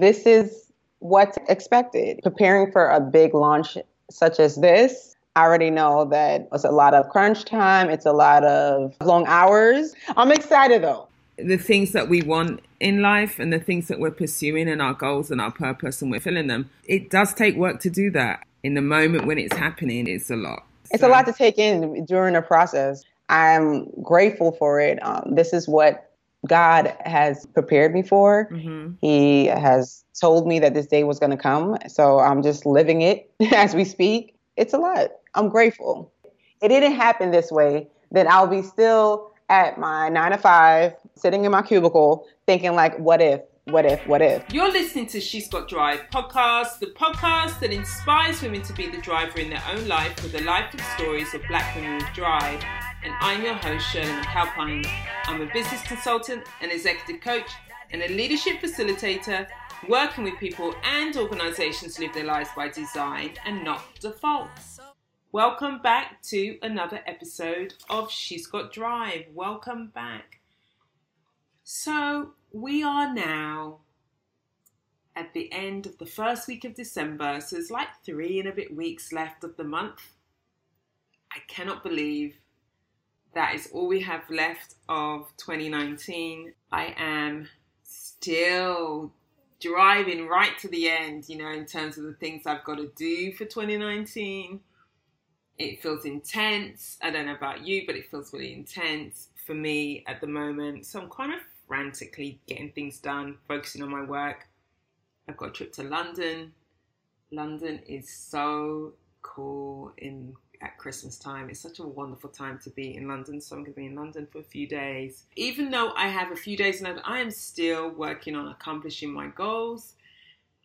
this is what's expected. Preparing for a big launch such as this, I already know that it's a lot of crunch time, it's a lot of long hours. I'm excited though. The things that we want in life and the things that we're pursuing and our goals and our purpose and we're filling them, it does take work to do that. In the moment when it's happening, it's a lot. It's so. a lot to take in during the process. I'm grateful for it. Um, this is what God has prepared me for. Mm-hmm. He has told me that this day was going to come. So I'm just living it as we speak. It's a lot. I'm grateful. It didn't happen this way, then I'll be still at my nine to five, sitting in my cubicle, thinking, like, what if? What if, what if? You're listening to She's Got Drive podcast, the podcast that inspires women to be the driver in their own life with the life and stories of black women with drive. And I'm your host, Shirley McAlpine. I'm a business consultant, an executive coach, and a leadership facilitator, working with people and organizations to live their lives by design and not default. Welcome back to another episode of She's Got Drive. Welcome back. So, we are now at the end of the first week of December, so there's like three and a bit weeks left of the month. I cannot believe that is all we have left of 2019. I am still driving right to the end, you know, in terms of the things I've got to do for 2019. It feels intense. I don't know about you, but it feels really intense for me at the moment. So I'm kind of frantically getting things done, focusing on my work. I've got a trip to London. London is so cool in at Christmas time. It's such a wonderful time to be in London. So I'm going to be in London for a few days. Even though I have a few days London, I am still working on accomplishing my goals.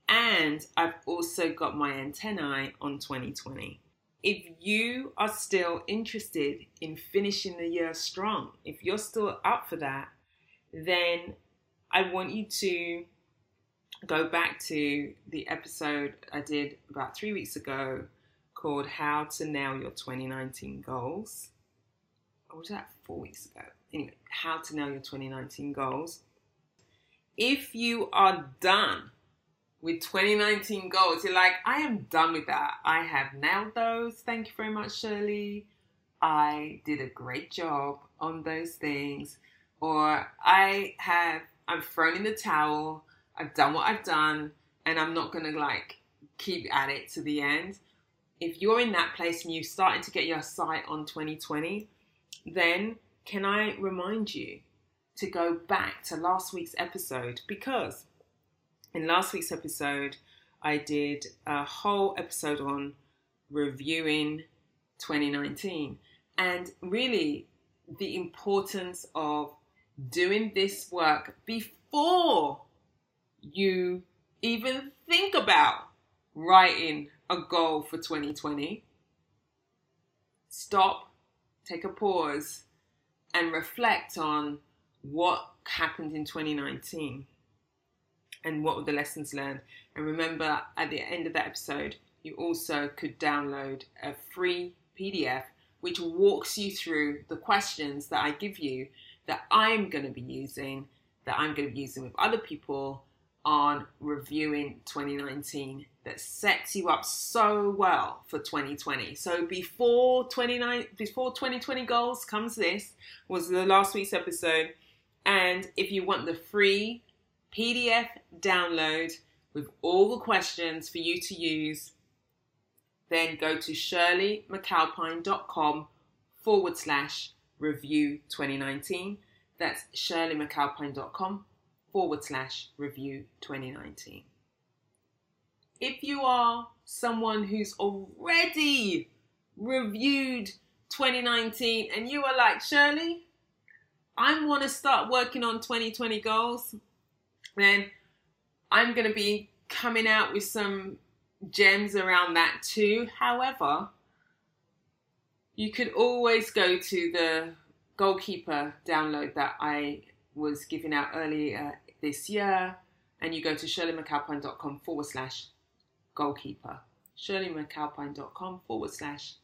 And I've also got my antennae on 2020. If you are still interested in finishing the year strong, if you're still up for that, then I want you to go back to the episode I did about three weeks ago called How to Nail Your 2019 Goals. Or was that four weeks ago? Anyway, How to Nail Your 2019 Goals. If you are done with 2019 goals, you're like, I am done with that. I have nailed those. Thank you very much, Shirley. I did a great job on those things or I have I'm thrown in the towel, I've done what I've done, and I'm not gonna like keep at it to the end. If you're in that place and you're starting to get your sight on 2020, then can I remind you to go back to last week's episode? Because in last week's episode, I did a whole episode on reviewing 2019 and really the importance of doing this work before you even think about writing a goal for 2020. Stop, take a pause, and reflect on what happened in 2019 and what were the lessons learned. And remember, at the end of that episode, you also could download a free PDF which walks you through the questions that I give you that I'm going to be using, that I'm going to be using with other people on reviewing 2019 that sets you up so well for 2020. So before 29 before 2020 goals comes this was the last week's episode and if you want the free PDF download with all the questions for you to use then go to shirleymcalpine.com forward slash review 2019. That's shirleymcalpine.com forward slash review 2019. If you are someone who's already reviewed 2019 and you are like, Shirley, I want to start working on 2020 goals, then I'm going to be coming out with some gems around that too. However, you could always go to the goalkeeper download that I was giving out earlier this year, and you go to shirleymcalpine.com forward slash goalkeeper. shirleymcalpine.com forward slash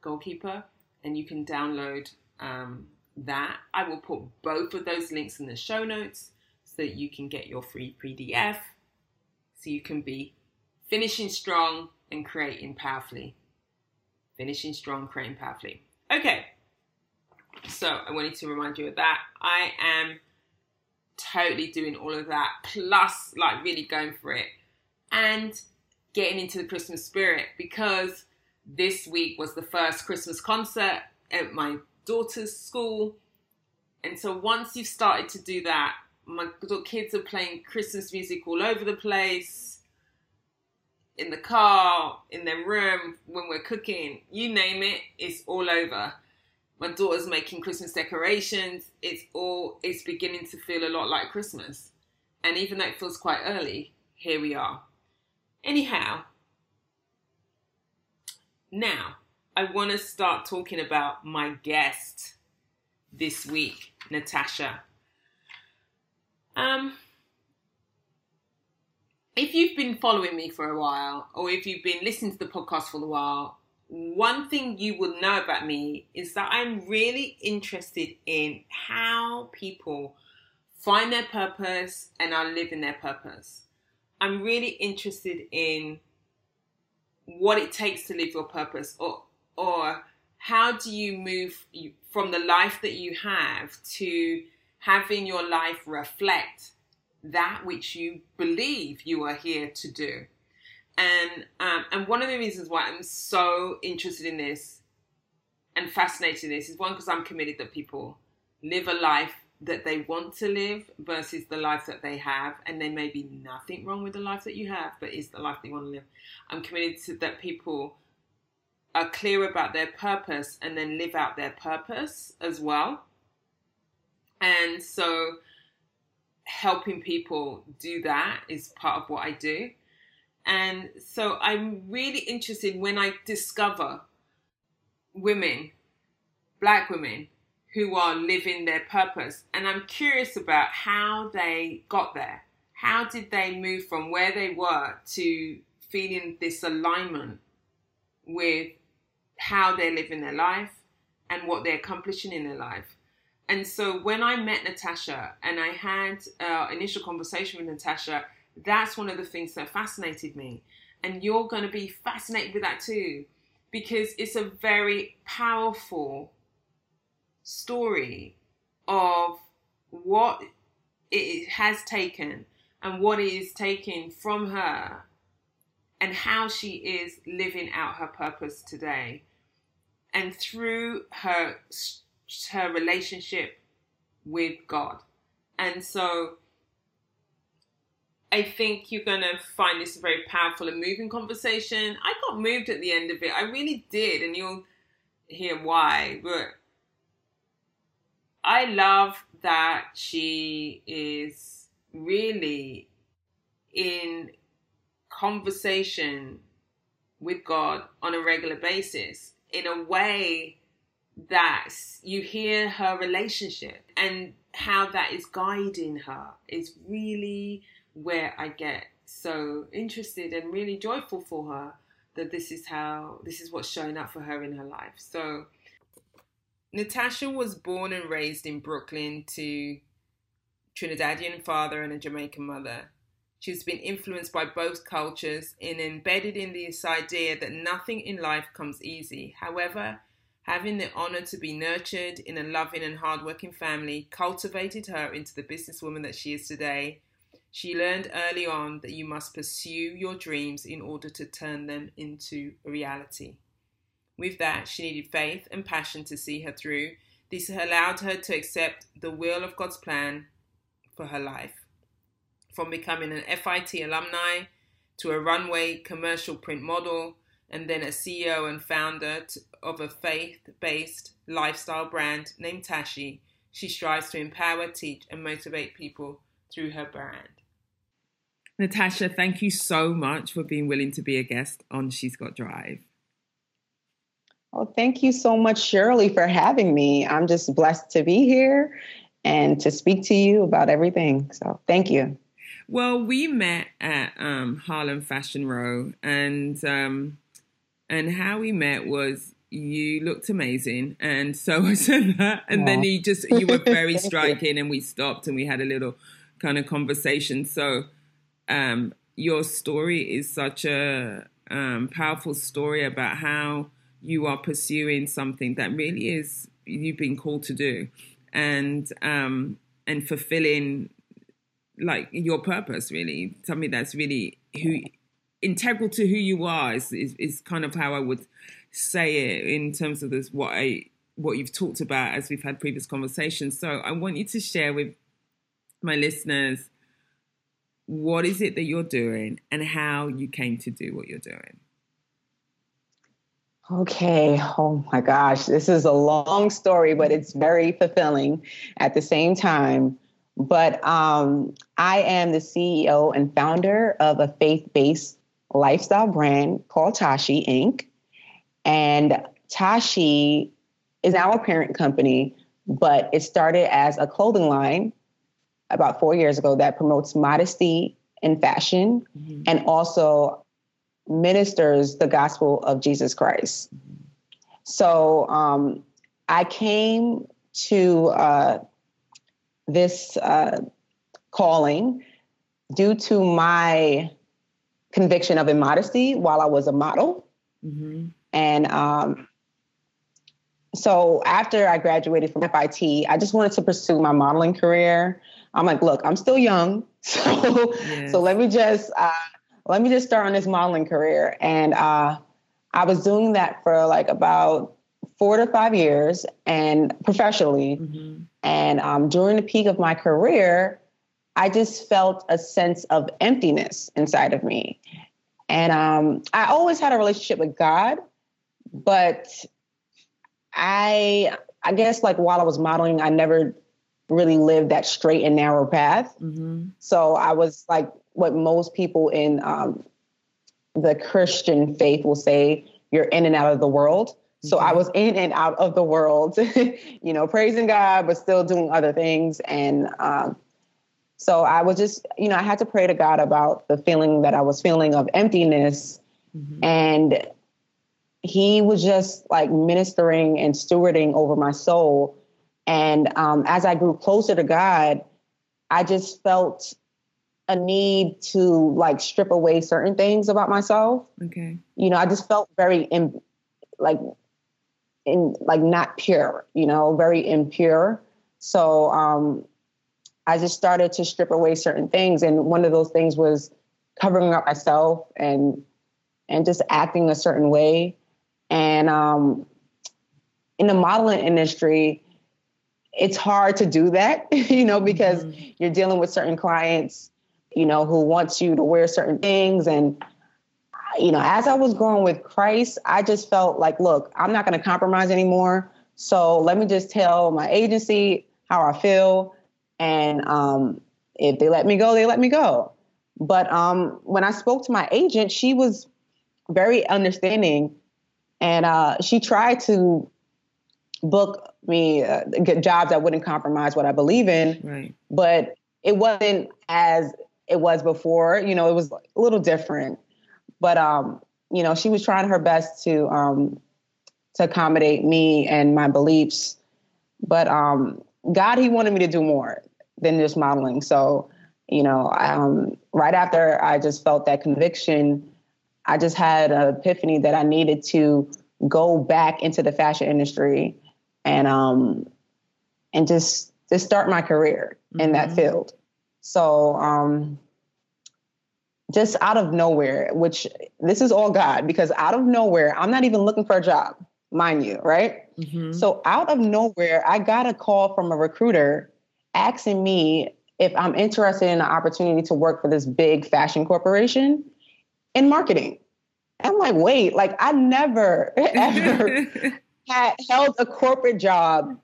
goalkeeper, and you can download um, that. I will put both of those links in the show notes so that you can get your free PDF so you can be finishing strong and creating powerfully. Finishing strong, creating powerfully. Okay, so I wanted to remind you of that. I am totally doing all of that, plus like really going for it and getting into the Christmas spirit because this week was the first Christmas concert at my daughter's school. And so once you've started to do that, my kids are playing Christmas music all over the place, in the car, in their room, when we're cooking, you name it, it's all over. My daughter's making Christmas decorations. It's all, it's beginning to feel a lot like Christmas. And even though it feels quite early, here we are. Anyhow, now I want to start talking about my guest this week, Natasha. Um, if you've been following me for a while, or if you've been listening to the podcast for a while, one thing you will know about me is that I'm really interested in how people find their purpose and are living their purpose. I'm really interested in what it takes to live your purpose or or how do you move from the life that you have to having your life reflect that which you believe you are here to do and um, and one of the reasons why I'm so interested in this and fascinated in this is one because I'm committed that people live a life that they want to live versus the life that they have, and there may be nothing wrong with the life that you have, but is the life they want to live. I'm committed to that people are clear about their purpose and then live out their purpose as well. And so helping people do that is part of what I do. And so I'm really interested when I discover women, black women, who are living their purpose. And I'm curious about how they got there. How did they move from where they were to feeling this alignment with how they're living their life and what they're accomplishing in their life? And so when I met Natasha and I had an initial conversation with Natasha, that's one of the things that fascinated me. And you're going to be fascinated with that too, because it's a very powerful story of what it has taken and what it is taking from her and how she is living out her purpose today and through her her relationship with God. And so I think you're going to find this a very powerful and moving conversation. I got moved at the end of it. I really did, and you'll hear why. But I love that she is really in conversation with God on a regular basis in a way that you hear her relationship and how that is guiding her is really where I get so interested and really joyful for her that this is how this is what's showing up for her in her life. So Natasha was born and raised in Brooklyn to Trinidadian father and a Jamaican mother. She's been influenced by both cultures and embedded in this idea that nothing in life comes easy. However, having the honor to be nurtured in a loving and hardworking family cultivated her into the businesswoman that she is today she learned early on that you must pursue your dreams in order to turn them into reality. With that, she needed faith and passion to see her through. This allowed her to accept the will of God's plan for her life. From becoming an FIT alumni to a runway commercial print model, and then a CEO and founder of a faith based lifestyle brand named Tashi, she strives to empower, teach, and motivate people through her brand. Natasha, thank you so much for being willing to be a guest on She's Got Drive. Oh, thank you so much, Shirley, for having me. I'm just blessed to be here and to speak to you about everything. So thank you. Well, we met at um, Harlem Fashion Row, and um, and how we met was you looked amazing, and so I said that, and then you just you were very striking, and we stopped and we had a little kind of conversation. So um, your story is such a um, powerful story about how you are pursuing something that really is you've been called to do, and um, and fulfilling like your purpose. Really, something that's really who integral to who you are is, is, is kind of how I would say it in terms of this what I what you've talked about as we've had previous conversations. So I want you to share with my listeners what is it that you're doing and how you came to do what you're doing. Okay. Oh my gosh. This is a long story, but it's very fulfilling at the same time. But um, I am the CEO and founder of a faith based lifestyle brand called Tashi Inc. And Tashi is a parent company, but it started as a clothing line about four years ago that promotes modesty in fashion mm-hmm. and also ministers the gospel of Jesus Christ. Mm-hmm. So um, I came to uh, this uh, calling due to my conviction of immodesty while I was a model. Mm-hmm. And um, so after I graduated from FIT, I just wanted to pursue my modeling career. I'm like, look, I'm still young, so yes. so let me just uh, let me just start on this modeling career. And uh, I was doing that for like about four to five years, and professionally. Mm-hmm. And um, during the peak of my career, I just felt a sense of emptiness inside of me. And um, I always had a relationship with God, but I I guess like while I was modeling, I never really lived that straight and narrow path. Mm-hmm. So I was like what most people in um, the Christian faith will say, you're in and out of the world. So I was in and out of the world, you know, praising God, but still doing other things. And um, so I was just, you know, I had to pray to God about the feeling that I was feeling of emptiness. Mm-hmm. And he was just like ministering and stewarding over my soul. And um, as I grew closer to God, I just felt a need to like strip away certain things about myself. Okay. You know, I just felt very in, like in like not pure, you know, very impure. So um I just started to strip away certain things and one of those things was covering up myself and and just acting a certain way and um, in the modeling industry, it's hard to do that, you know, because mm-hmm. you're dealing with certain clients, you know, who wants you to wear certain things. And, you know, as I was growing with Christ, I just felt like, look, I'm not going to compromise anymore. So let me just tell my agency how I feel. And um, if they let me go, they let me go. But um, when I spoke to my agent, she was very understanding and uh, she tried to book me uh, get jobs that wouldn't compromise what I believe in. Right. But it wasn't as it was before. You know, it was a little different. But um, you know, she was trying her best to um, to accommodate me and my beliefs. But um, God, He wanted me to do more than just modeling. So, you know, um, right after I just felt that conviction I just had an epiphany that I needed to go back into the fashion industry and um and just to start my career mm-hmm. in that mm-hmm. field. So um just out of nowhere, which this is all God, because out of nowhere, I'm not even looking for a job, mind you, right? Mm-hmm. So out of nowhere, I got a call from a recruiter asking me if I'm interested in an opportunity to work for this big fashion corporation in marketing. I'm like, wait, like I never ever had held a corporate job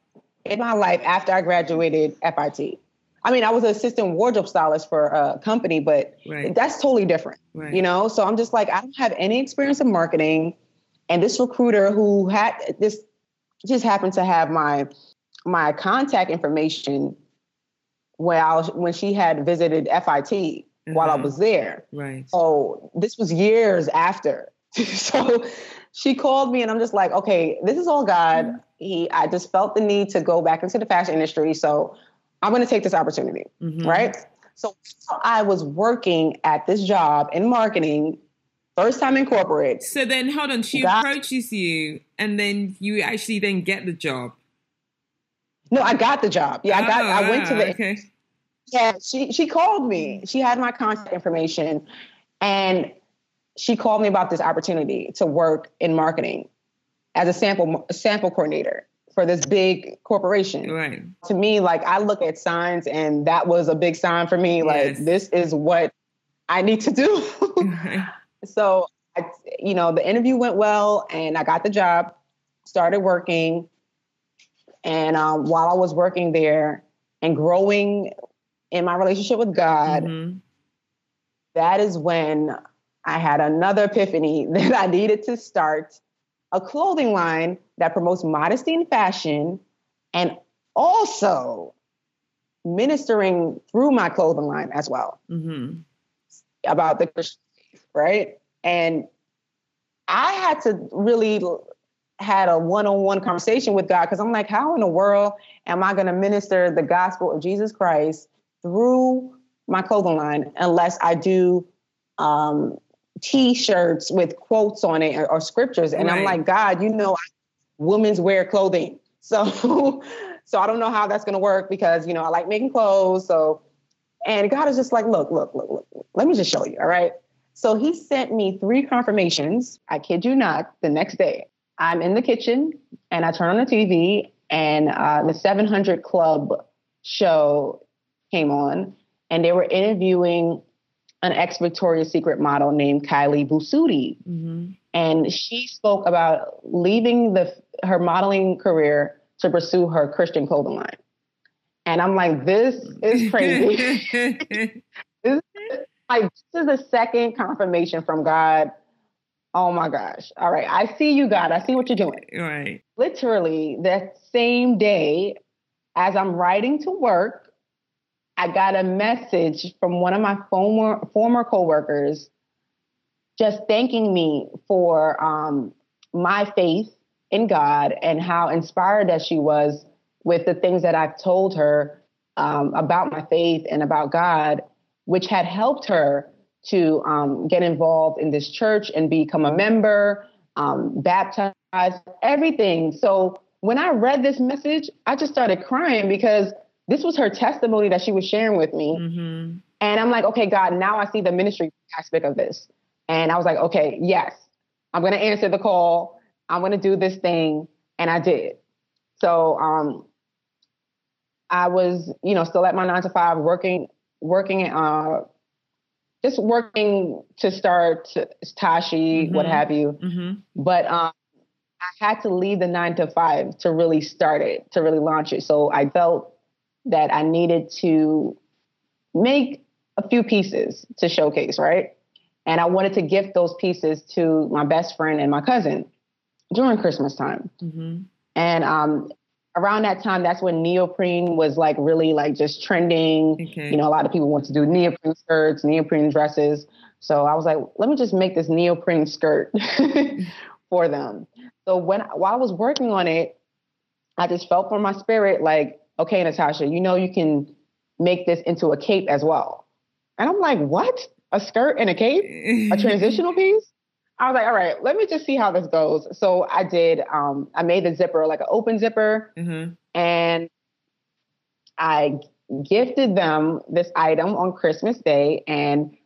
in my life after I graduated FIT. I mean, I was an assistant wardrobe stylist for a company, but right. that's totally different, right. you know? So I'm just like, I don't have any experience in marketing. And this recruiter who had this just happened to have my my contact information when I was, when she had visited FIT mm-hmm. while I uh-huh. was there. Right. So this was years after. so she called me and I'm just like, okay, this is all God. Mm-hmm. He I just felt the need to go back into the fashion industry. So I'm gonna take this opportunity. Mm-hmm. Right. So I was working at this job in marketing, first time in corporate. So then, hold on. She God, approaches you, and then you actually then get the job. No, I got the job. Yeah, I got. Oh, I went to the. Okay. Yeah, she she called me. She had my contact information, and she called me about this opportunity to work in marketing as a sample sample coordinator for this big corporation. Right. To me, like I look at signs, and that was a big sign for me. Like this is what I need to do. so, I, you know, the interview went well, and I got the job. Started working, and um, while I was working there and growing in my relationship with God, mm-hmm. that is when I had another epiphany that I needed to start a clothing line that promotes modesty and fashion and also ministering through my clothing line as well mm-hmm. about the Christian faith, right? And I had to really had a one-on-one conversation with God because I'm like, how in the world am I going to minister the gospel of Jesus Christ through my clothing line unless I do um, T-shirts with quotes on it or, or scriptures? And right. I'm like, God, you know, women's wear clothing, so so I don't know how that's going to work because you know I like making clothes. So and God is just like, look, look, look, look. Let me just show you. All right. So he sent me three confirmations. I kid you not. The next day, I'm in the kitchen and I turn on the TV and uh, the 700 Club show came on and they were interviewing an ex Victoria's Secret model named Kylie Bisutti. Mm-hmm. And she spoke about leaving the her modeling career to pursue her Christian clothing line. And I'm like, this is crazy. this, like, this is the second confirmation from God Oh my gosh. All right. I see you, God. I see what you're doing. Right. Literally, that same day, as I'm riding to work, I got a message from one of my former former coworkers just thanking me for um, my faith in God and how inspired that she was with the things that I've told her um, about my faith and about God, which had helped her to um, get involved in this church and become a member, um, baptized, everything. So when I read this message, I just started crying because this was her testimony that she was sharing with me. Mm-hmm. And I'm like, okay, God, now I see the ministry aspect of this. And I was like, okay, yes, I'm going to answer the call. I'm going to do this thing. And I did. So um, I was, you know, still at my nine to five working, working uh, just working to start Tashi, mm-hmm. what have you. Mm-hmm. But um, I had to leave the nine to five to really start it, to really launch it. So I felt that I needed to make a few pieces to showcase, right? And I wanted to gift those pieces to my best friend and my cousin during Christmas time. Mm-hmm. And um, around that time, that's when neoprene was like really like just trending. Okay. You know, a lot of people want to do neoprene skirts, neoprene dresses. So I was like, let me just make this neoprene skirt for them. So when while I was working on it, I just felt for my spirit like, okay, Natasha, you know you can make this into a cape as well. And I'm like, what? A skirt and a cape? a transitional piece? I was like, all right, let me just see how this goes. So I did, um, I made the zipper like an open zipper mm-hmm. and I gifted them this item on Christmas Day. And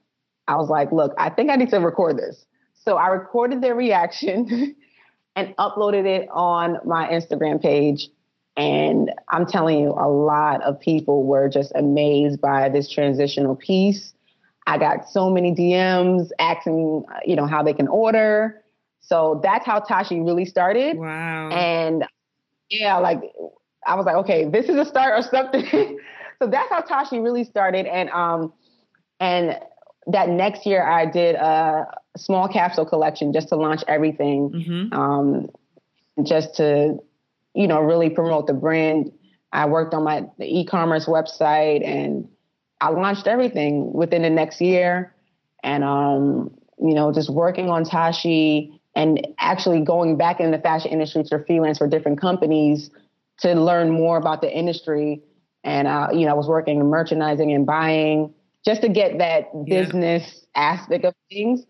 I was like, look, I think I need to record this. So I recorded their reaction and uploaded it on my Instagram page. And I'm telling you, a lot of people were just amazed by this transitional piece. I got so many DMs asking, you know, how they can order. So that's how Tashi really started. Wow. And yeah, like I was like, okay, this is a start or something. so that's how Tashi really started. And um and that next year I did a small capsule collection just to launch everything. Mm-hmm. Um just to, you know, really promote the brand. I worked on my the e-commerce website and I launched everything within the next year. And, um, you know, just working on Tashi and actually going back in the fashion industry to freelance for different companies to learn more about the industry. And, uh, you know, I was working in merchandising and buying just to get that yeah. business aspect of things.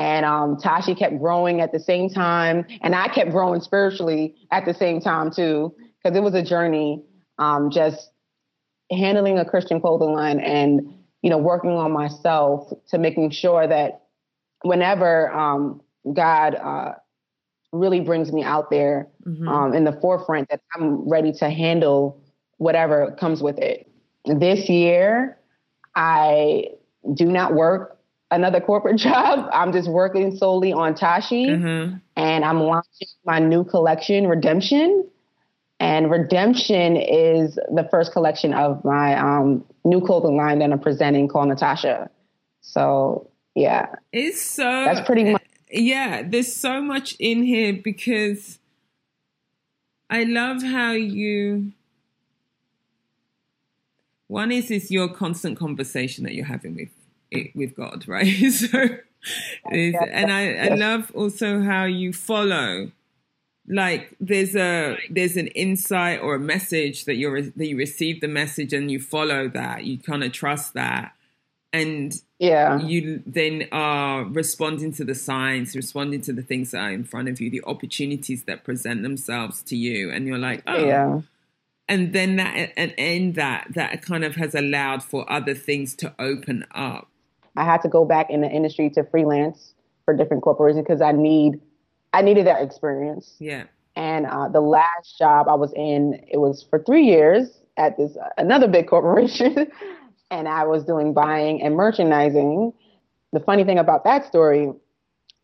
And um, Tashi kept growing at the same time, and I kept growing spiritually at the same time too, because it was a journey. Um, just handling a Christian clothing line and you know working on myself to making sure that whenever um, God uh, really brings me out there mm-hmm. um, in the forefront, that I'm ready to handle whatever comes with it. This year, I do not work another corporate job. I'm just working solely on Tashi, mm-hmm. and I'm launching my new collection, Redemption. And Redemption is the first collection of my um, new clothing line that I'm presenting called Natasha. So yeah, it's so that's pretty much yeah. There's so much in here because I love how you. One is is your constant conversation that you're having with with God, right? so, and I, I love also how you follow like there's a there's an insight or a message that you're that you receive the message and you follow that you kind of trust that and yeah. you then are responding to the signs responding to the things that are in front of you the opportunities that present themselves to you and you're like oh. Yeah. And then that and in that that kind of has allowed for other things to open up i had to go back in the industry to freelance for different corporations because i need I needed that experience. Yeah. And uh, the last job I was in, it was for three years at this uh, another big corporation, and I was doing buying and merchandising. The funny thing about that story,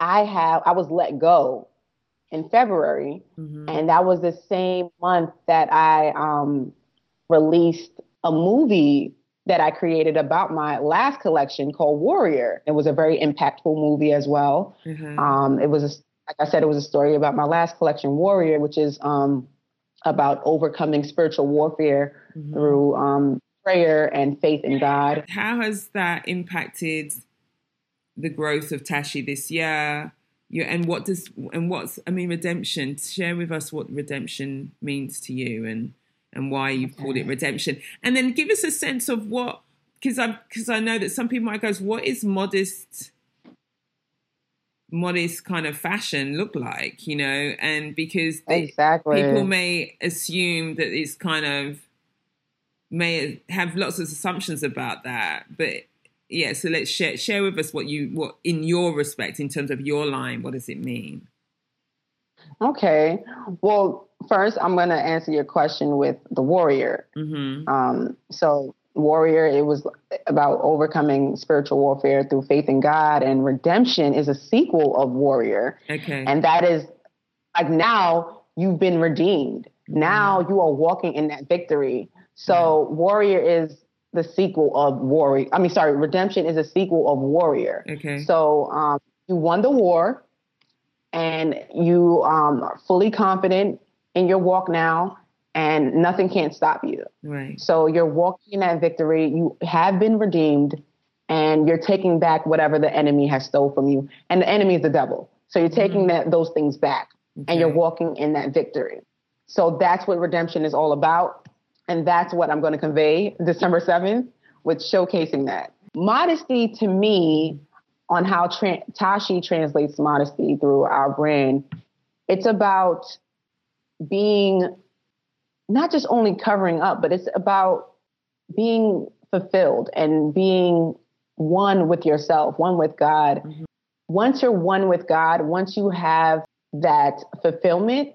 I have I was let go in February, mm-hmm. and that was the same month that I um, released a movie that I created about my last collection called Warrior. It was a very impactful movie as well. Mm-hmm. Um, it was a like I said, it was a story about my last collection, Warrior, which is um, about overcoming spiritual warfare mm-hmm. through um, prayer and faith in God. How has that impacted the growth of Tashi this year? You, and what does and what's I mean redemption? Share with us what redemption means to you and and why you've okay. called it redemption, and then give us a sense of what because I because I know that some people might go, what is modest modest kind of fashion look like, you know? And because exactly. people may assume that it's kind of may have lots of assumptions about that, but yeah. So let's share share with us what you what in your respect in terms of your line. What does it mean? Okay. Well, first I'm going to answer your question with the warrior. Mm-hmm. Um, so warrior it was about overcoming spiritual warfare through faith in god and redemption is a sequel of warrior okay and that is like now you've been redeemed mm-hmm. now you are walking in that victory so yeah. warrior is the sequel of warrior i mean sorry redemption is a sequel of warrior okay so um, you won the war and you um, are fully confident in your walk now and nothing can't stop you. Right. So you're walking in that victory. You have been redeemed, and you're taking back whatever the enemy has stole from you. And the enemy is the devil. So you're taking mm-hmm. that those things back, okay. and you're walking in that victory. So that's what redemption is all about, and that's what I'm going to convey December 7th with showcasing that modesty to me on how tra- Tashi translates modesty through our brand. It's about being not just only covering up, but it's about being fulfilled and being one with yourself, one with God. Mm-hmm. Once you're one with God, once you have that fulfillment,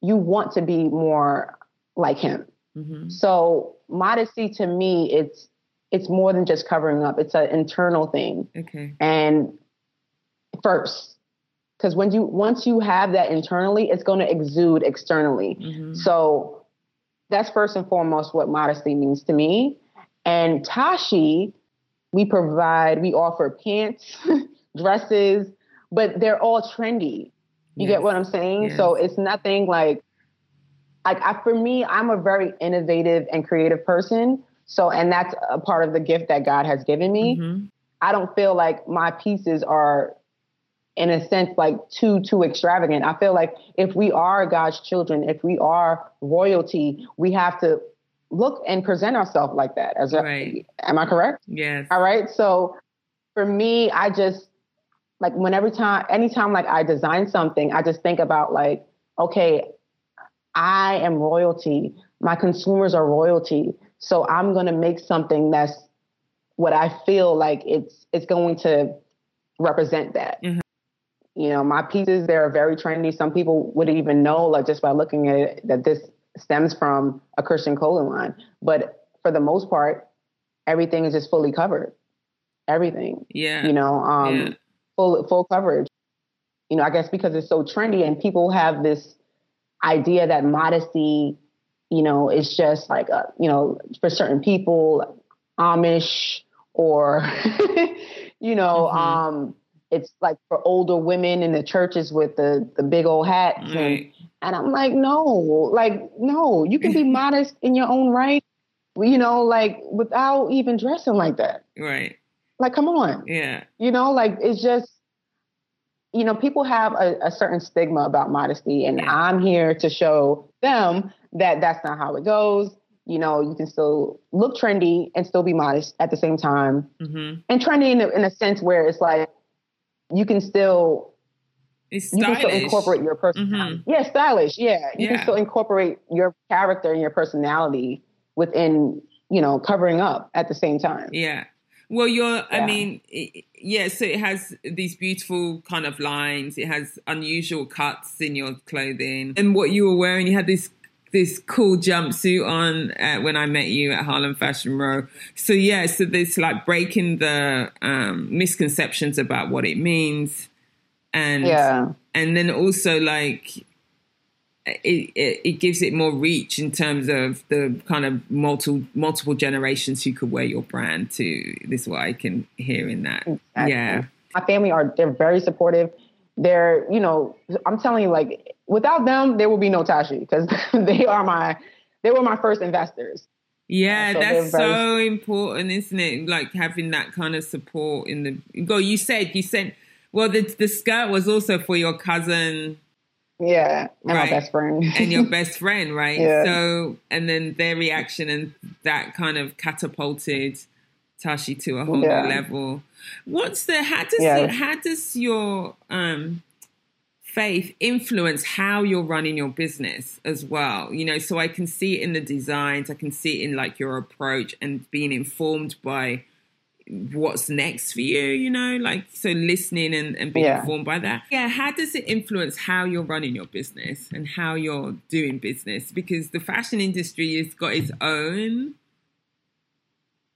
you want to be more like Him. Mm-hmm. So modesty to me, it's it's more than just covering up. It's an internal thing. Okay. And first, because when you once you have that internally, it's going to exude externally. Mm-hmm. So that's first and foremost what modesty means to me. And Tashi, we provide, we offer pants, dresses, but they're all trendy. You yes. get what I'm saying? Yes. So it's nothing like, like I, for me, I'm a very innovative and creative person. So, and that's a part of the gift that God has given me. Mm-hmm. I don't feel like my pieces are in a sense like too too extravagant. I feel like if we are God's children, if we are royalty, we have to look and present ourselves like that. As a, am I correct? Yes. All right. So for me, I just like whenever time, anytime like I design something, I just think about like, okay, I am royalty. My consumers are royalty. So I'm going to make something that's what I feel like it's it's going to represent that. Mm-hmm. You know, my pieces they're very trendy. Some people would even know, like just by looking at it, that this stems from a Christian clothing line. But for the most part, everything is just fully covered. Everything. Yeah. You know, um, yeah. full full coverage. You know, I guess because it's so trendy and people have this idea that modesty, you know, is just like a, you know, for certain people, Amish or you know, mm-hmm. um it's like for older women in the churches with the the big old hats right. and, and I'm like no like no you can be modest in your own right you know like without even dressing like that right like come on yeah you know like it's just you know people have a, a certain stigma about modesty and yeah. I'm here to show them that that's not how it goes you know, you can still look trendy and still be modest at the same time. Mm-hmm. And trendy in a, in a sense where it's like you can still it's you can still incorporate your personality. Mm-hmm. Yeah, stylish. Yeah, you yeah. can still incorporate your character and your personality within, you know, covering up at the same time. Yeah. Well, you're. Yeah. I mean, it, yeah. So it has these beautiful kind of lines. It has unusual cuts in your clothing, and what you were wearing. You had this this cool jumpsuit on uh, when I met you at Harlem Fashion Row. So yeah, so this like breaking the um, misconceptions about what it means, and yeah. and then also like it, it, it gives it more reach in terms of the kind of multiple multiple generations who could wear your brand to. This is what I can hear in that. Exactly. Yeah, my family are they're very supportive. They're you know I'm telling you like without them, there will be no Tashi because they are my they were my first investors. Yeah, so that's very, so important, isn't it? Like having that kind of support in the go. You said you said well, the the skirt was also for your cousin. Yeah, and right? my best friend. and your best friend, right? Yeah. So, and then their reaction and that kind of catapulted Tashi to a whole yeah. new level. What's the how does yeah. how does your um faith influence how you're running your business as well you know so i can see it in the designs i can see it in like your approach and being informed by what's next for you you know like so listening and, and being yeah. informed by that yeah how does it influence how you're running your business and how you're doing business because the fashion industry has got its own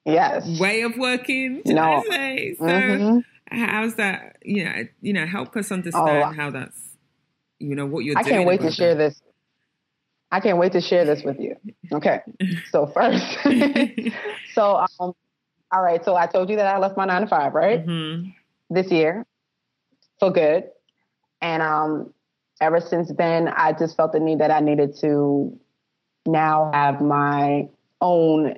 yes way of working no. so mm-hmm. how's that you know you know help us understand oh, how that's you know what you're I can't wait to share that. this. I can't wait to share this with you. Okay. so first, so um, all right. So I told you that I left my nine to five, right? Mm-hmm. This year, for good, and um, ever since then, I just felt the need that I needed to now have my own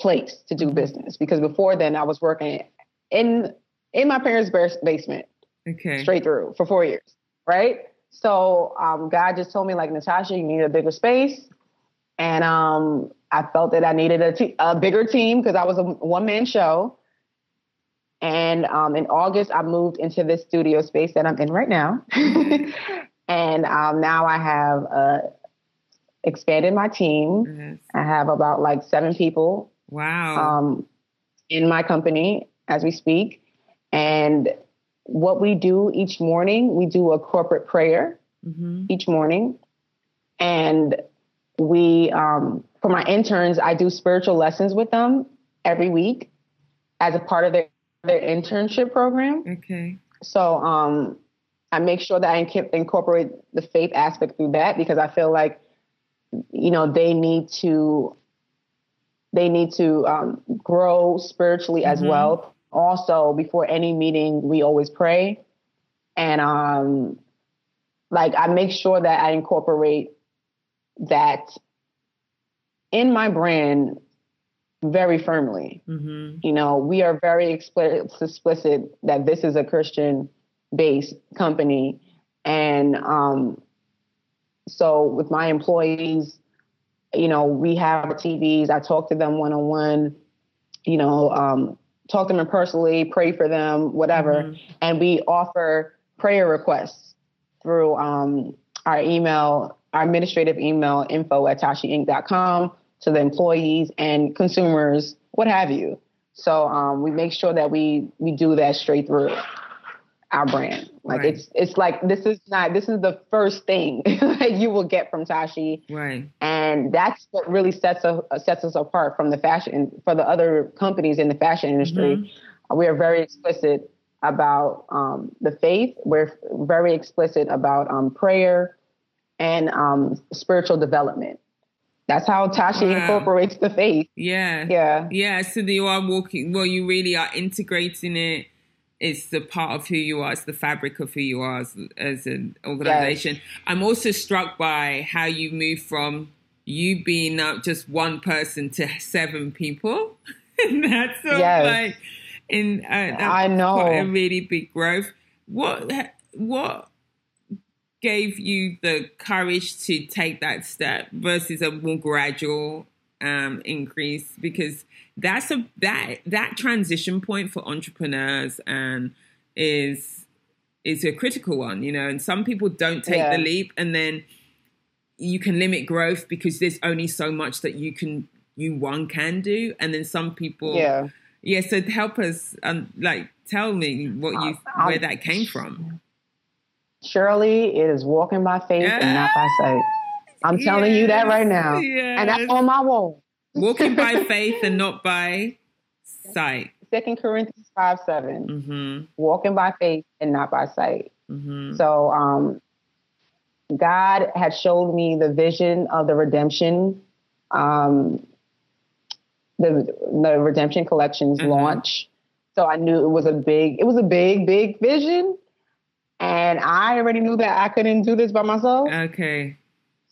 place to do mm-hmm. business because before then I was working in in my parents' basement, okay, straight through for four years, right? So um, God just told me, like, Natasha, you need a bigger space. And um, I felt that I needed a, te- a bigger team because I was a one man show. And um, in August, I moved into this studio space that I'm in right now. and um, now I have uh, expanded my team. Yes. I have about like seven people. Wow. Um, in my company as we speak. And what we do each morning, we do a corporate prayer mm-hmm. each morning. And we, um, for my interns, I do spiritual lessons with them every week as a part of their, their internship program. Okay. So um, I make sure that I incorporate the faith aspect through that because I feel like, you know, they need to they need to um, grow spiritually mm-hmm. as well also before any meeting we always pray and um like i make sure that i incorporate that in my brand very firmly mm-hmm. you know we are very explicit that this is a christian based company and um so with my employees you know, we have TVs. I talk to them one on one. You know, um, talk to them personally, pray for them, whatever, mm-hmm. and we offer prayer requests through um, our email, our administrative email, info at tashiinc.com to the employees and consumers, what have you. So um, we make sure that we we do that straight through our brand. Like right. it's it's like this is not this is the first thing that you will get from Tashi. Right. And that's what really sets us sets us apart from the fashion for the other companies in the fashion industry. Mm-hmm. We are very explicit about um, the faith. We're very explicit about um, prayer and um, spiritual development. That's how Tashi wow. incorporates the faith. Yeah. Yeah. Yeah. So you are walking, well, you really are integrating it. It's the part of who you are. It's the fabric of who you are as, as an organization. Yes. I'm also struck by how you move from you being not just one person to seven people. and that's yes. like, in uh, I know a really big growth. What what gave you the courage to take that step versus a more gradual um, increase? Because that's a that that transition point for entrepreneurs and is is a critical one, you know. And some people don't take yeah. the leap, and then you can limit growth because there's only so much that you can you one can do, and then some people yeah yeah, so help us, um, like, tell me what you uh, where that came from. Surely it is walking by faith yeah. and not by sight. I'm yes. telling you that right now, yes. and that's on my wall. walking by faith and not by sight. Second Corinthians five 7 mm-hmm. Walking by faith and not by sight. Mm-hmm. So, um, God had showed me the vision of the redemption um, the the Redemption Collections mm-hmm. launch. So I knew it was a big, it was a big, big vision. And I already knew that I couldn't do this by myself. Okay.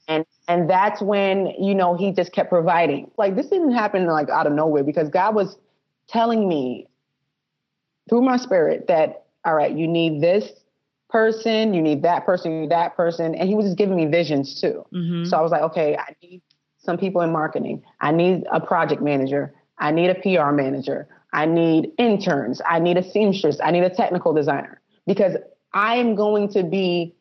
And and that's when, you know, he just kept providing. Like this didn't happen like out of nowhere because God was telling me through my spirit that, all right, you need this person, you need that person, you need that person. And he was just giving me visions too. Mm-hmm. So I was like, okay, I need some people in marketing. I need a project manager. I need a PR manager. I need interns. I need a seamstress. I need a technical designer because I am going to be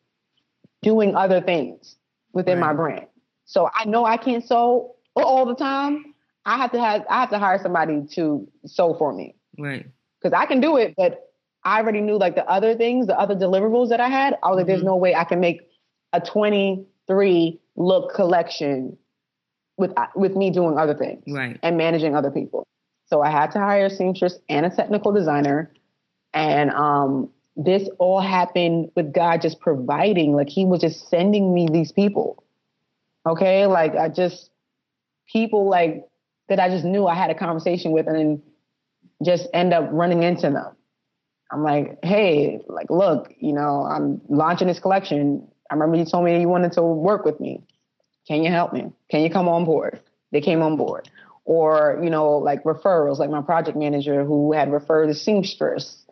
doing other things within right. my brand. So I know I can't sew all the time. I have to have I have to hire somebody to sew for me. Right. Because I can do it, but I already knew like the other things, the other deliverables that I had. I was like, mm-hmm. there's no way I can make a 23 look collection with with me doing other things right. and managing other people. So I had to hire a seamstress and a technical designer, and um, this all happened with God just providing. Like He was just sending me these people. Okay, like I just people like that I just knew I had a conversation with, and then just end up running into them. I'm like, hey, like, look, you know, I'm launching this collection. I remember you told me you wanted to work with me. Can you help me? Can you come on board? They came on board. Or, you know, like referrals, like my project manager who had referred a seamstress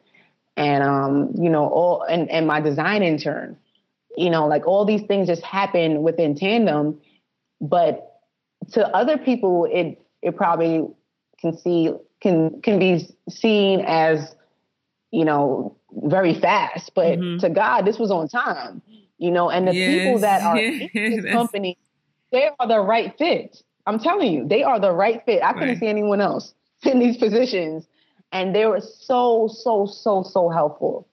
and, um, you know, all, and, and my design intern, you know, like all these things just happen within tandem. But to other people, it, it probably can see, can, can be seen as, you know, very fast. But mm-hmm. to God, this was on time you know, and the yes, people that are yes, in this company they are the right fit. I'm telling you, they are the right fit. I couldn't right. see anyone else in these positions. And they were so, so, so, so helpful.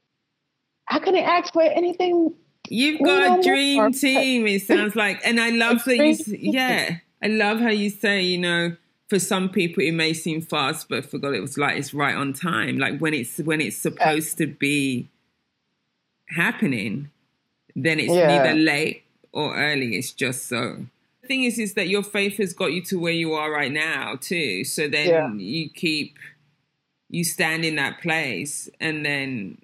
I couldn't ask for anything. You've got a dream team, it sounds like. And I love that you, yeah, I love how you say, you know, for some people it may seem fast, but for God, it was like it's right on time. Like when it's when it's supposed yeah. to be happening, then it's yeah. neither late or early. It's just so The thing is, is that your faith has got you to where you are right now too. So then yeah. you keep, you stand in that place, and then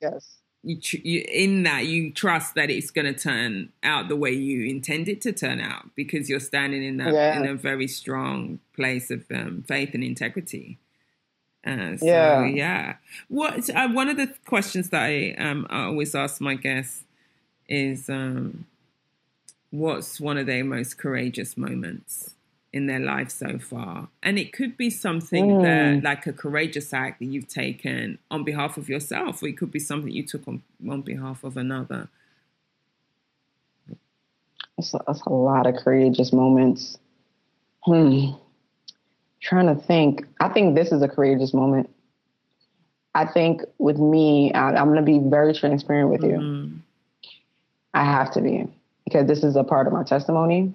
yes, you, you in that you trust that it's going to turn out the way you intend it to turn out because you're standing in that yeah. in a very strong place of um, faith and integrity. Uh, so, yeah, yeah. What uh, one of the questions that I um, I always ask my guests is um, what's one of their most courageous moments? In their life so far. And it could be something mm. that, like a courageous act that you've taken on behalf of yourself, or it could be something you took on, on behalf of another. It's a, it's a lot of courageous moments. Hmm. Trying to think. I think this is a courageous moment. I think with me, I, am going to be very transparent with you. Mm-hmm. I have to be because this is a part of my testimony.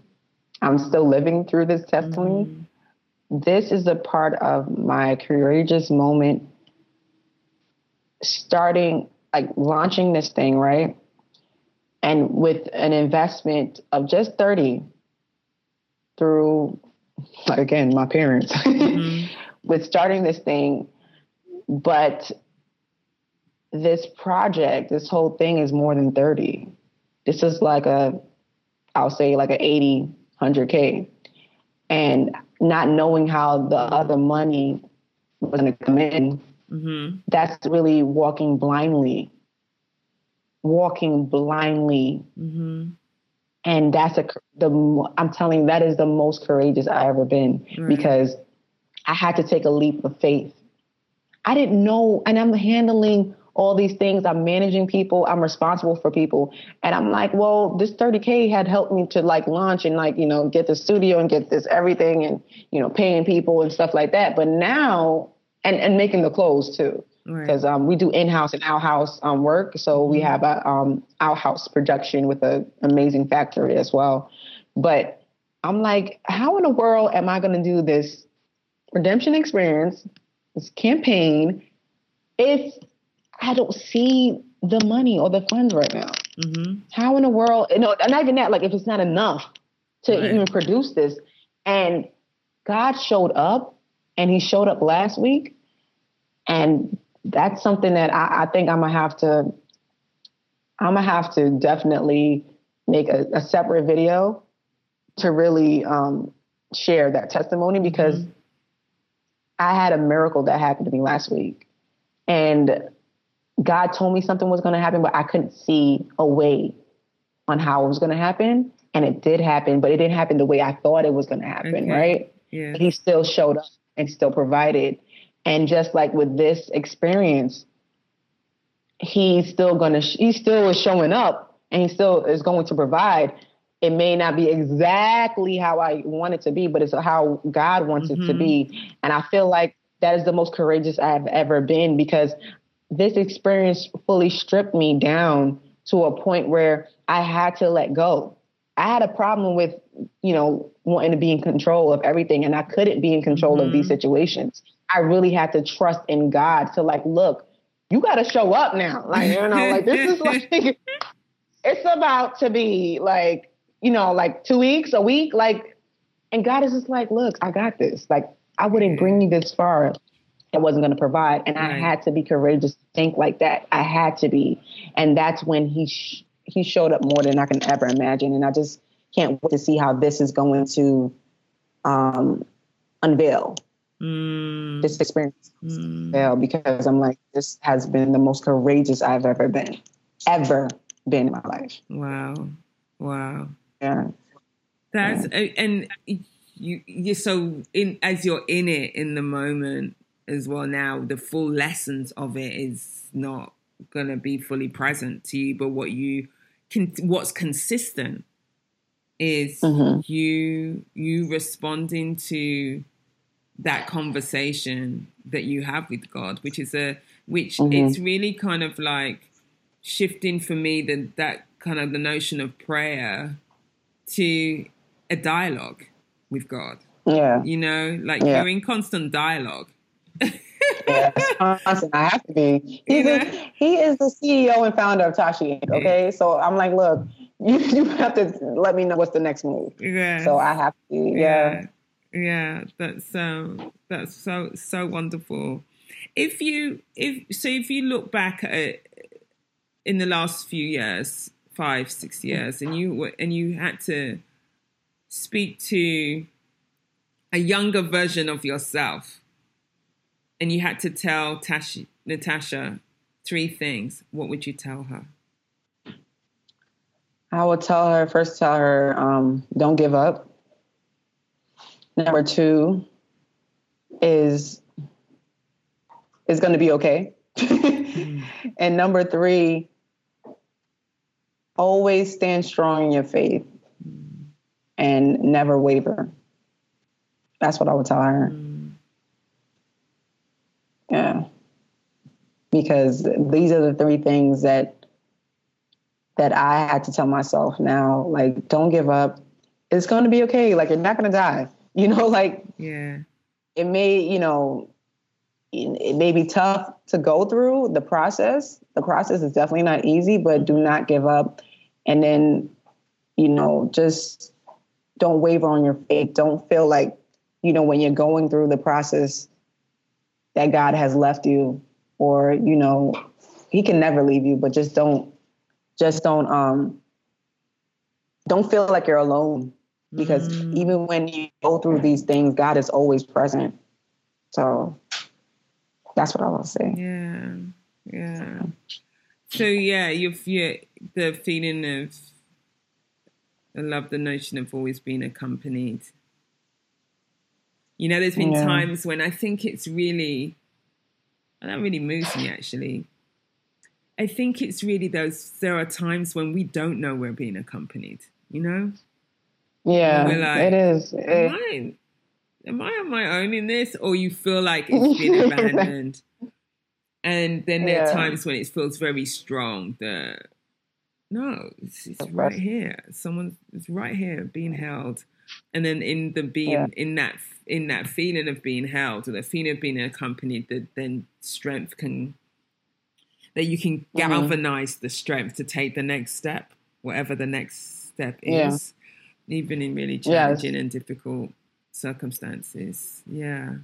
I'm still living through this testimony. Mm-hmm. This is a part of my courageous moment starting, like launching this thing, right? And with an investment of just 30 through, again, my parents, mm-hmm. with starting this thing. But this project, this whole thing is more than 30. This is like a, I'll say like an 80, 100K. And not knowing how the other money was going to come in, mm-hmm. that's really walking blindly. Walking blindly. Mm-hmm. And that's a, the, I'm telling you, that is the most courageous I ever been right. because I had to take a leap of faith. I didn't know, and I'm handling all these things. I'm managing people. I'm responsible for people. And I'm like, well, this 30K had helped me to like launch and like, you know, get the studio and get this everything and, you know, paying people and stuff like that. But now, and, and making the clothes too. Because right. um, we do in-house and out-house um, work, so we mm-hmm. have a um, out-house production with an amazing factory as well. But I'm like, how in the world am I going to do this redemption experience, this campaign, if I don't see the money or the funds right now. Mm-hmm. How in the world? No, not even that. Like, if it's not enough to right. even produce this, and God showed up, and He showed up last week, and that's something that I, I think I'm gonna have to. I'm gonna have to definitely make a, a separate video to really um, share that testimony because mm-hmm. I had a miracle that happened to me last week, and God told me something was going to happen, but I couldn't see a way on how it was going to happen. And it did happen, but it didn't happen the way I thought it was going to happen, okay. right? Yeah. He still showed up and still provided. And just like with this experience, he's still going to, he still is showing up and he still is going to provide. It may not be exactly how I want it to be, but it's how God wants mm-hmm. it to be. Mm-hmm. And I feel like that is the most courageous I've ever been because this experience fully stripped me down to a point where I had to let go. I had a problem with, you know, wanting to be in control of everything and I couldn't be in control mm-hmm. of these mm-hmm. situations. I really had to trust in God to like, look, you got to show up now. Like, you know, like this is like, it's about to be like, you know, like two weeks, a week, like, and God is just like, look, I got this. Like, I wouldn't bring you this far I wasn't going to provide. And right. I had to be courageous to think like that. I had to be. And that's when he, sh- he showed up more than I can ever imagine. And I just can't wait to see how this is going to um, unveil mm. this experience. Mm. Unveil because I'm like, this has been the most courageous I've ever been, ever been in my life. Wow. Wow. Yeah. That's, yeah. and you, you so in, as you're in it in the moment, as well now the full lessons of it is not going to be fully present to you but what you can what's consistent is mm-hmm. you you responding to that conversation that you have with God which is a which mm-hmm. it's really kind of like shifting for me the that kind of the notion of prayer to a dialogue with God yeah you know like yeah. you're in constant dialogue yes. I have to be. He's a, he is the CEO and founder of Tashi. Okay, so I'm like, look, you you have to let me know what's the next move. Yeah. So I have to. Yeah. Yeah, yeah that's so that's so so wonderful. If you if so, if you look back at in the last few years, five six years, and you and you had to speak to a younger version of yourself and you had to tell Tash- Natasha three things, what would you tell her? I would tell her first tell her um, don't give up. Number two is is going to be okay. mm. And number three, always stand strong in your faith mm. and never waver. That's what I would tell her. Mm. Yeah. Because these are the three things that that I had to tell myself now. Like, don't give up. It's going to be okay. Like, you're not going to die. You know, like, yeah, it may, you know, it may be tough to go through the process. The process is definitely not easy, but do not give up. And then, you know, just don't waver on your faith. Don't feel like, you know, when you're going through the process that God has left you or, you know, he can never leave you, but just don't just don't um don't feel like you're alone because mm. even when you go through these things god is always present. So that's what i will say. Yeah yeah. So yeah you've yeah the feeling of i love the notion of always being accompanied you know there's been yeah. times when i think it's really and that really moves me actually I think it's really those. There are times when we don't know we're being accompanied. You know. Yeah, like, it is. Am I, am I on my own in this, or you feel like it's been abandoned? and then there yeah. are times when it feels very strong. That no, it's, it's right here. Someone is right here, being held. And then in the being yeah. in that in that feeling of being held, or the feeling of being accompanied, that then strength can that you can mm-hmm. galvanize mm-hmm. the strength to take the next step, whatever the next step is, yeah. even in really challenging yes. and difficult circumstances. Yeah.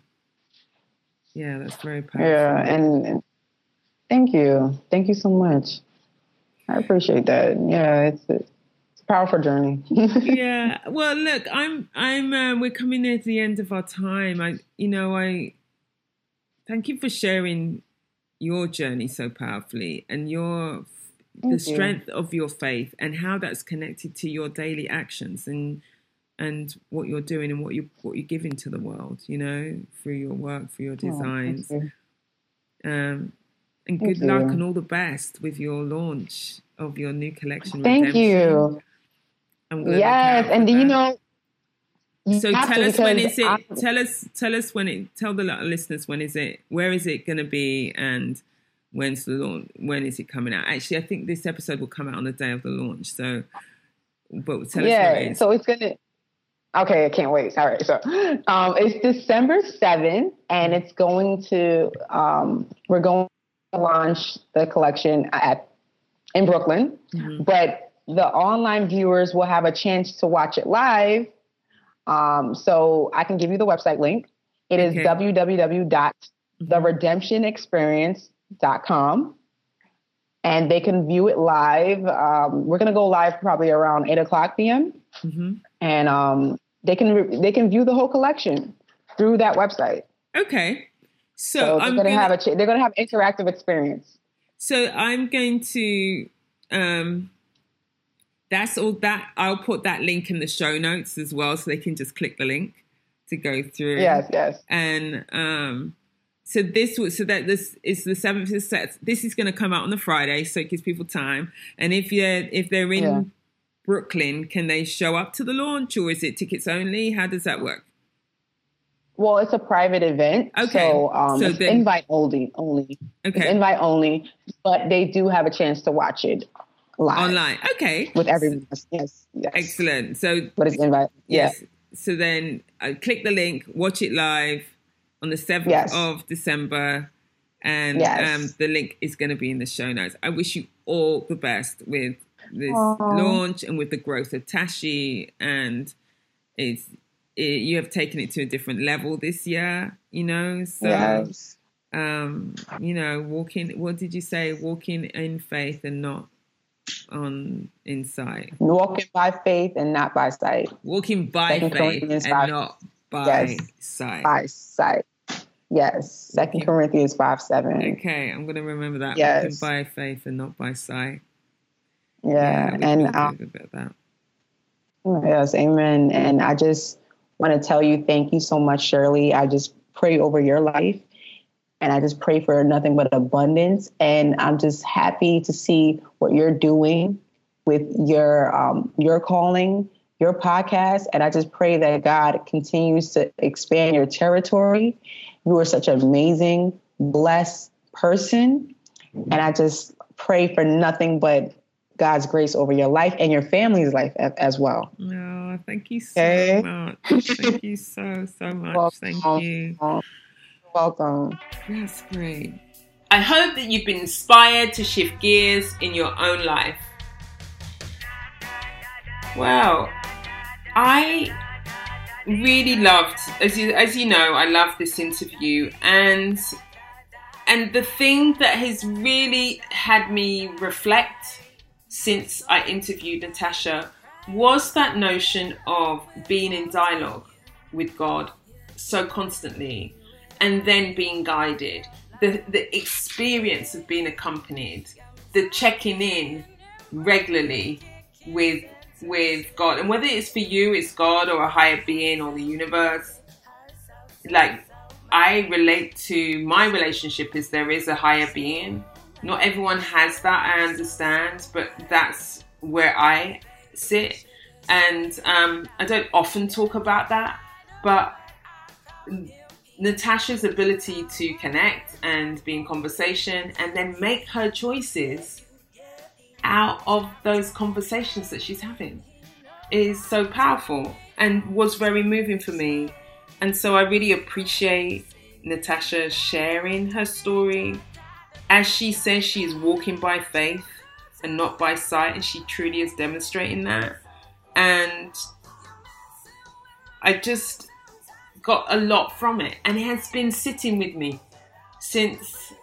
Yeah, that's very powerful. Yeah, and thank you. Thank you so much. I appreciate that. Yeah, it's, powerful journey. yeah. Well, look, I'm I'm uh, we're coming near the end of our time. I you know, I thank you for sharing your journey so powerfully and your Thank the strength of your faith and how that's connected to your daily actions and and what you're doing and what you what you're giving to the world, you know, through your work, through your oh, designs. Oh, um, and good luck and all the best with your launch of your new collection. Thank Redemption. you. Yes, and you know, so tell us when is it? I, tell us tell us when it. Tell the listeners when is it? Where is it going to be? And when's the launch? When is it coming out? Actually, I think this episode will come out on the day of the launch. So, but tell yeah, us where it. So it's gonna. Okay, I can't wait. All right, so um, it's December seventh, and it's going to. Um, we're going to launch the collection at in Brooklyn, mm-hmm. but the online viewers will have a chance to watch it live um, so I can give you the website link. It is okay. www.theredemptionexperience.com. And they can view it live. Um, we're going to go live probably around 8 o'clock p.m. Mm-hmm. And um, they can they can view the whole collection through that website. Okay. So, so they're going to have a they're going to have interactive experience. So I'm going to um, that's all that I'll put that link in the show notes as well so they can just click the link to go through. Yes, yes. And um so this was so that this is the seventh set. This is going to come out on the Friday, so it gives people time. And if you're if they're in yeah. Brooklyn, can they show up to the launch, or is it tickets only? How does that work? Well, it's a private event, okay. so, um, so it's then, invite only. Only, okay, it's invite only, but they do have a chance to watch it live. Online. Okay. With everyone. Yes. yes. Excellent. So what is it's invite. Yes. Yeah. So then uh, click the link, watch it live on the 7th yes. of December. And yes. um, the link is going to be in the show notes. I wish you all the best with this Aww. launch and with the growth of Tashi. And it's it, you have taken it to a different level this year, you know? So, yes. um, you know, walking, what did you say? Walking in faith and not on inside. Walking by faith and not by sight. Walking by Second faith and not by yes, sight. By sight. Yes. Second okay. Corinthians five seven. Okay, I'm gonna remember that. Yes. Walking by faith and not by sight. Yeah, yeah and um, about that. Yes, amen. And I just want to tell you thank you so much, Shirley. I just pray over your life and I just pray for nothing but abundance. And I'm just happy to see what you're doing with your um, your calling, your podcast, and I just pray that God continues to expand your territory. You are such an amazing, blessed person, and I just pray for nothing but God's grace over your life and your family's life as well. Oh, thank you so okay. much. Thank you so so much. Thank you. Welcome. That's great. I hope that you've been inspired to shift gears in your own life. Well, I really loved, as you as you know, I love this interview, and and the thing that has really had me reflect since I interviewed Natasha was that notion of being in dialogue with God so constantly and then being guided, the, the experience of being accompanied, the checking in regularly with with God, and whether it's for you, it's God or a higher being or the universe. Like I relate to my relationship is there is a higher being. Not everyone has that, I understand, but that's where I sit. And um, I don't often talk about that, but Natasha's ability to connect and be in conversation and then make her choices out of those conversations that she's having is so powerful and was very moving for me. And so I really appreciate Natasha sharing her story. As she says, she is walking by faith and not by sight, and she truly is demonstrating that. And I just got a lot from it, and it has been sitting with me since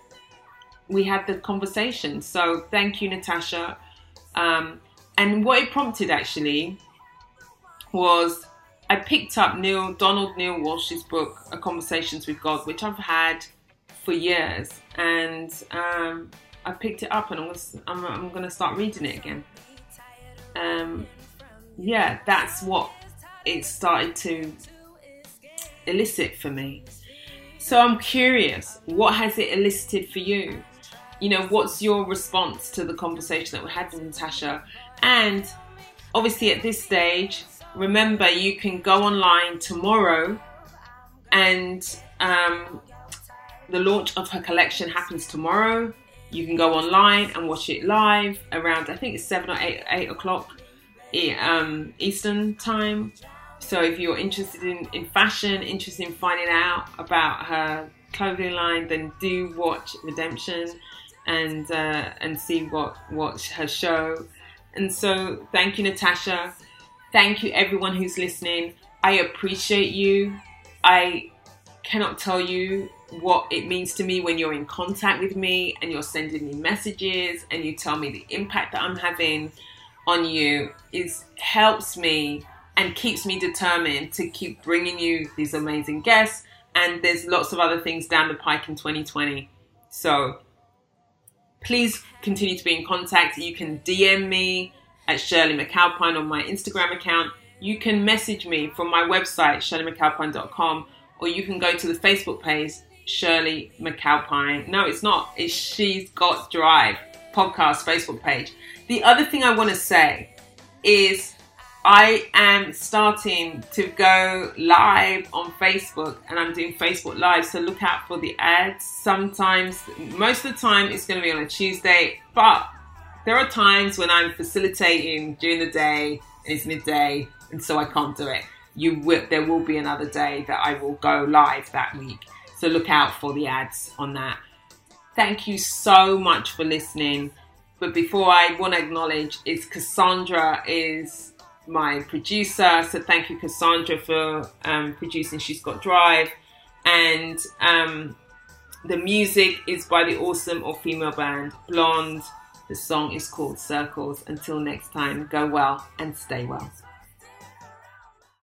we had the conversation. So thank you, Natasha. Um, and what it prompted actually was I picked up Neale Donald Neale Walsch's book, A Conversations with God, which I've had for years, and um, I picked it up and I'm gonna, I'm, I'm gonna start reading it again. Um, yeah, that's what it started to elicit for me. So I'm curious, what has it elicited for you? You know, what's your response to the conversation that we had with Natasha? And obviously, at this stage, remember you can go online tomorrow and um, the launch of her collection happens tomorrow. You can go online and watch it live around, I think it's 7 or 8, 8 o'clock um, Eastern time. So if you're interested in, in fashion, interested in finding out about her clothing line, then do watch Redemption and uh, and see what what her show. And so thank you, Natasha. Thank you, everyone who's listening. I appreciate you. I cannot tell you what it means to me when you're in contact with me and you're sending me messages and you tell me the impact that I'm having on you is helps me and keeps me determined to keep bringing you these amazing guests. And there's lots of other things down the pike in 2020. So please continue to be in contact. You can DM me at Shirley McAlpine on my Instagram account. You can message me from my website, shirleymcalpine.com, or you can go to the Facebook page, Shirley McAlpine. No, it's not. It's She's Got Drive podcast Facebook page. The other thing I want to say is I am starting to go live on Facebook and I'm doing Facebook Live, so look out for the ads. Sometimes, most of the time, it's going to be on a Tuesday, but there are times when I'm facilitating during the day and it's midday, and so I can't do it. You will, there will be another day that I will go live that week, so look out for the ads on that. Thank you so much for listening. But before I want to acknowledge, is Cassandra is my producer. So thank you, Cassandra, for um, producing She's Got Drive. And um, the music is by the awesome or female band Blonde. The song is called Circles. Until next time, go well and stay well.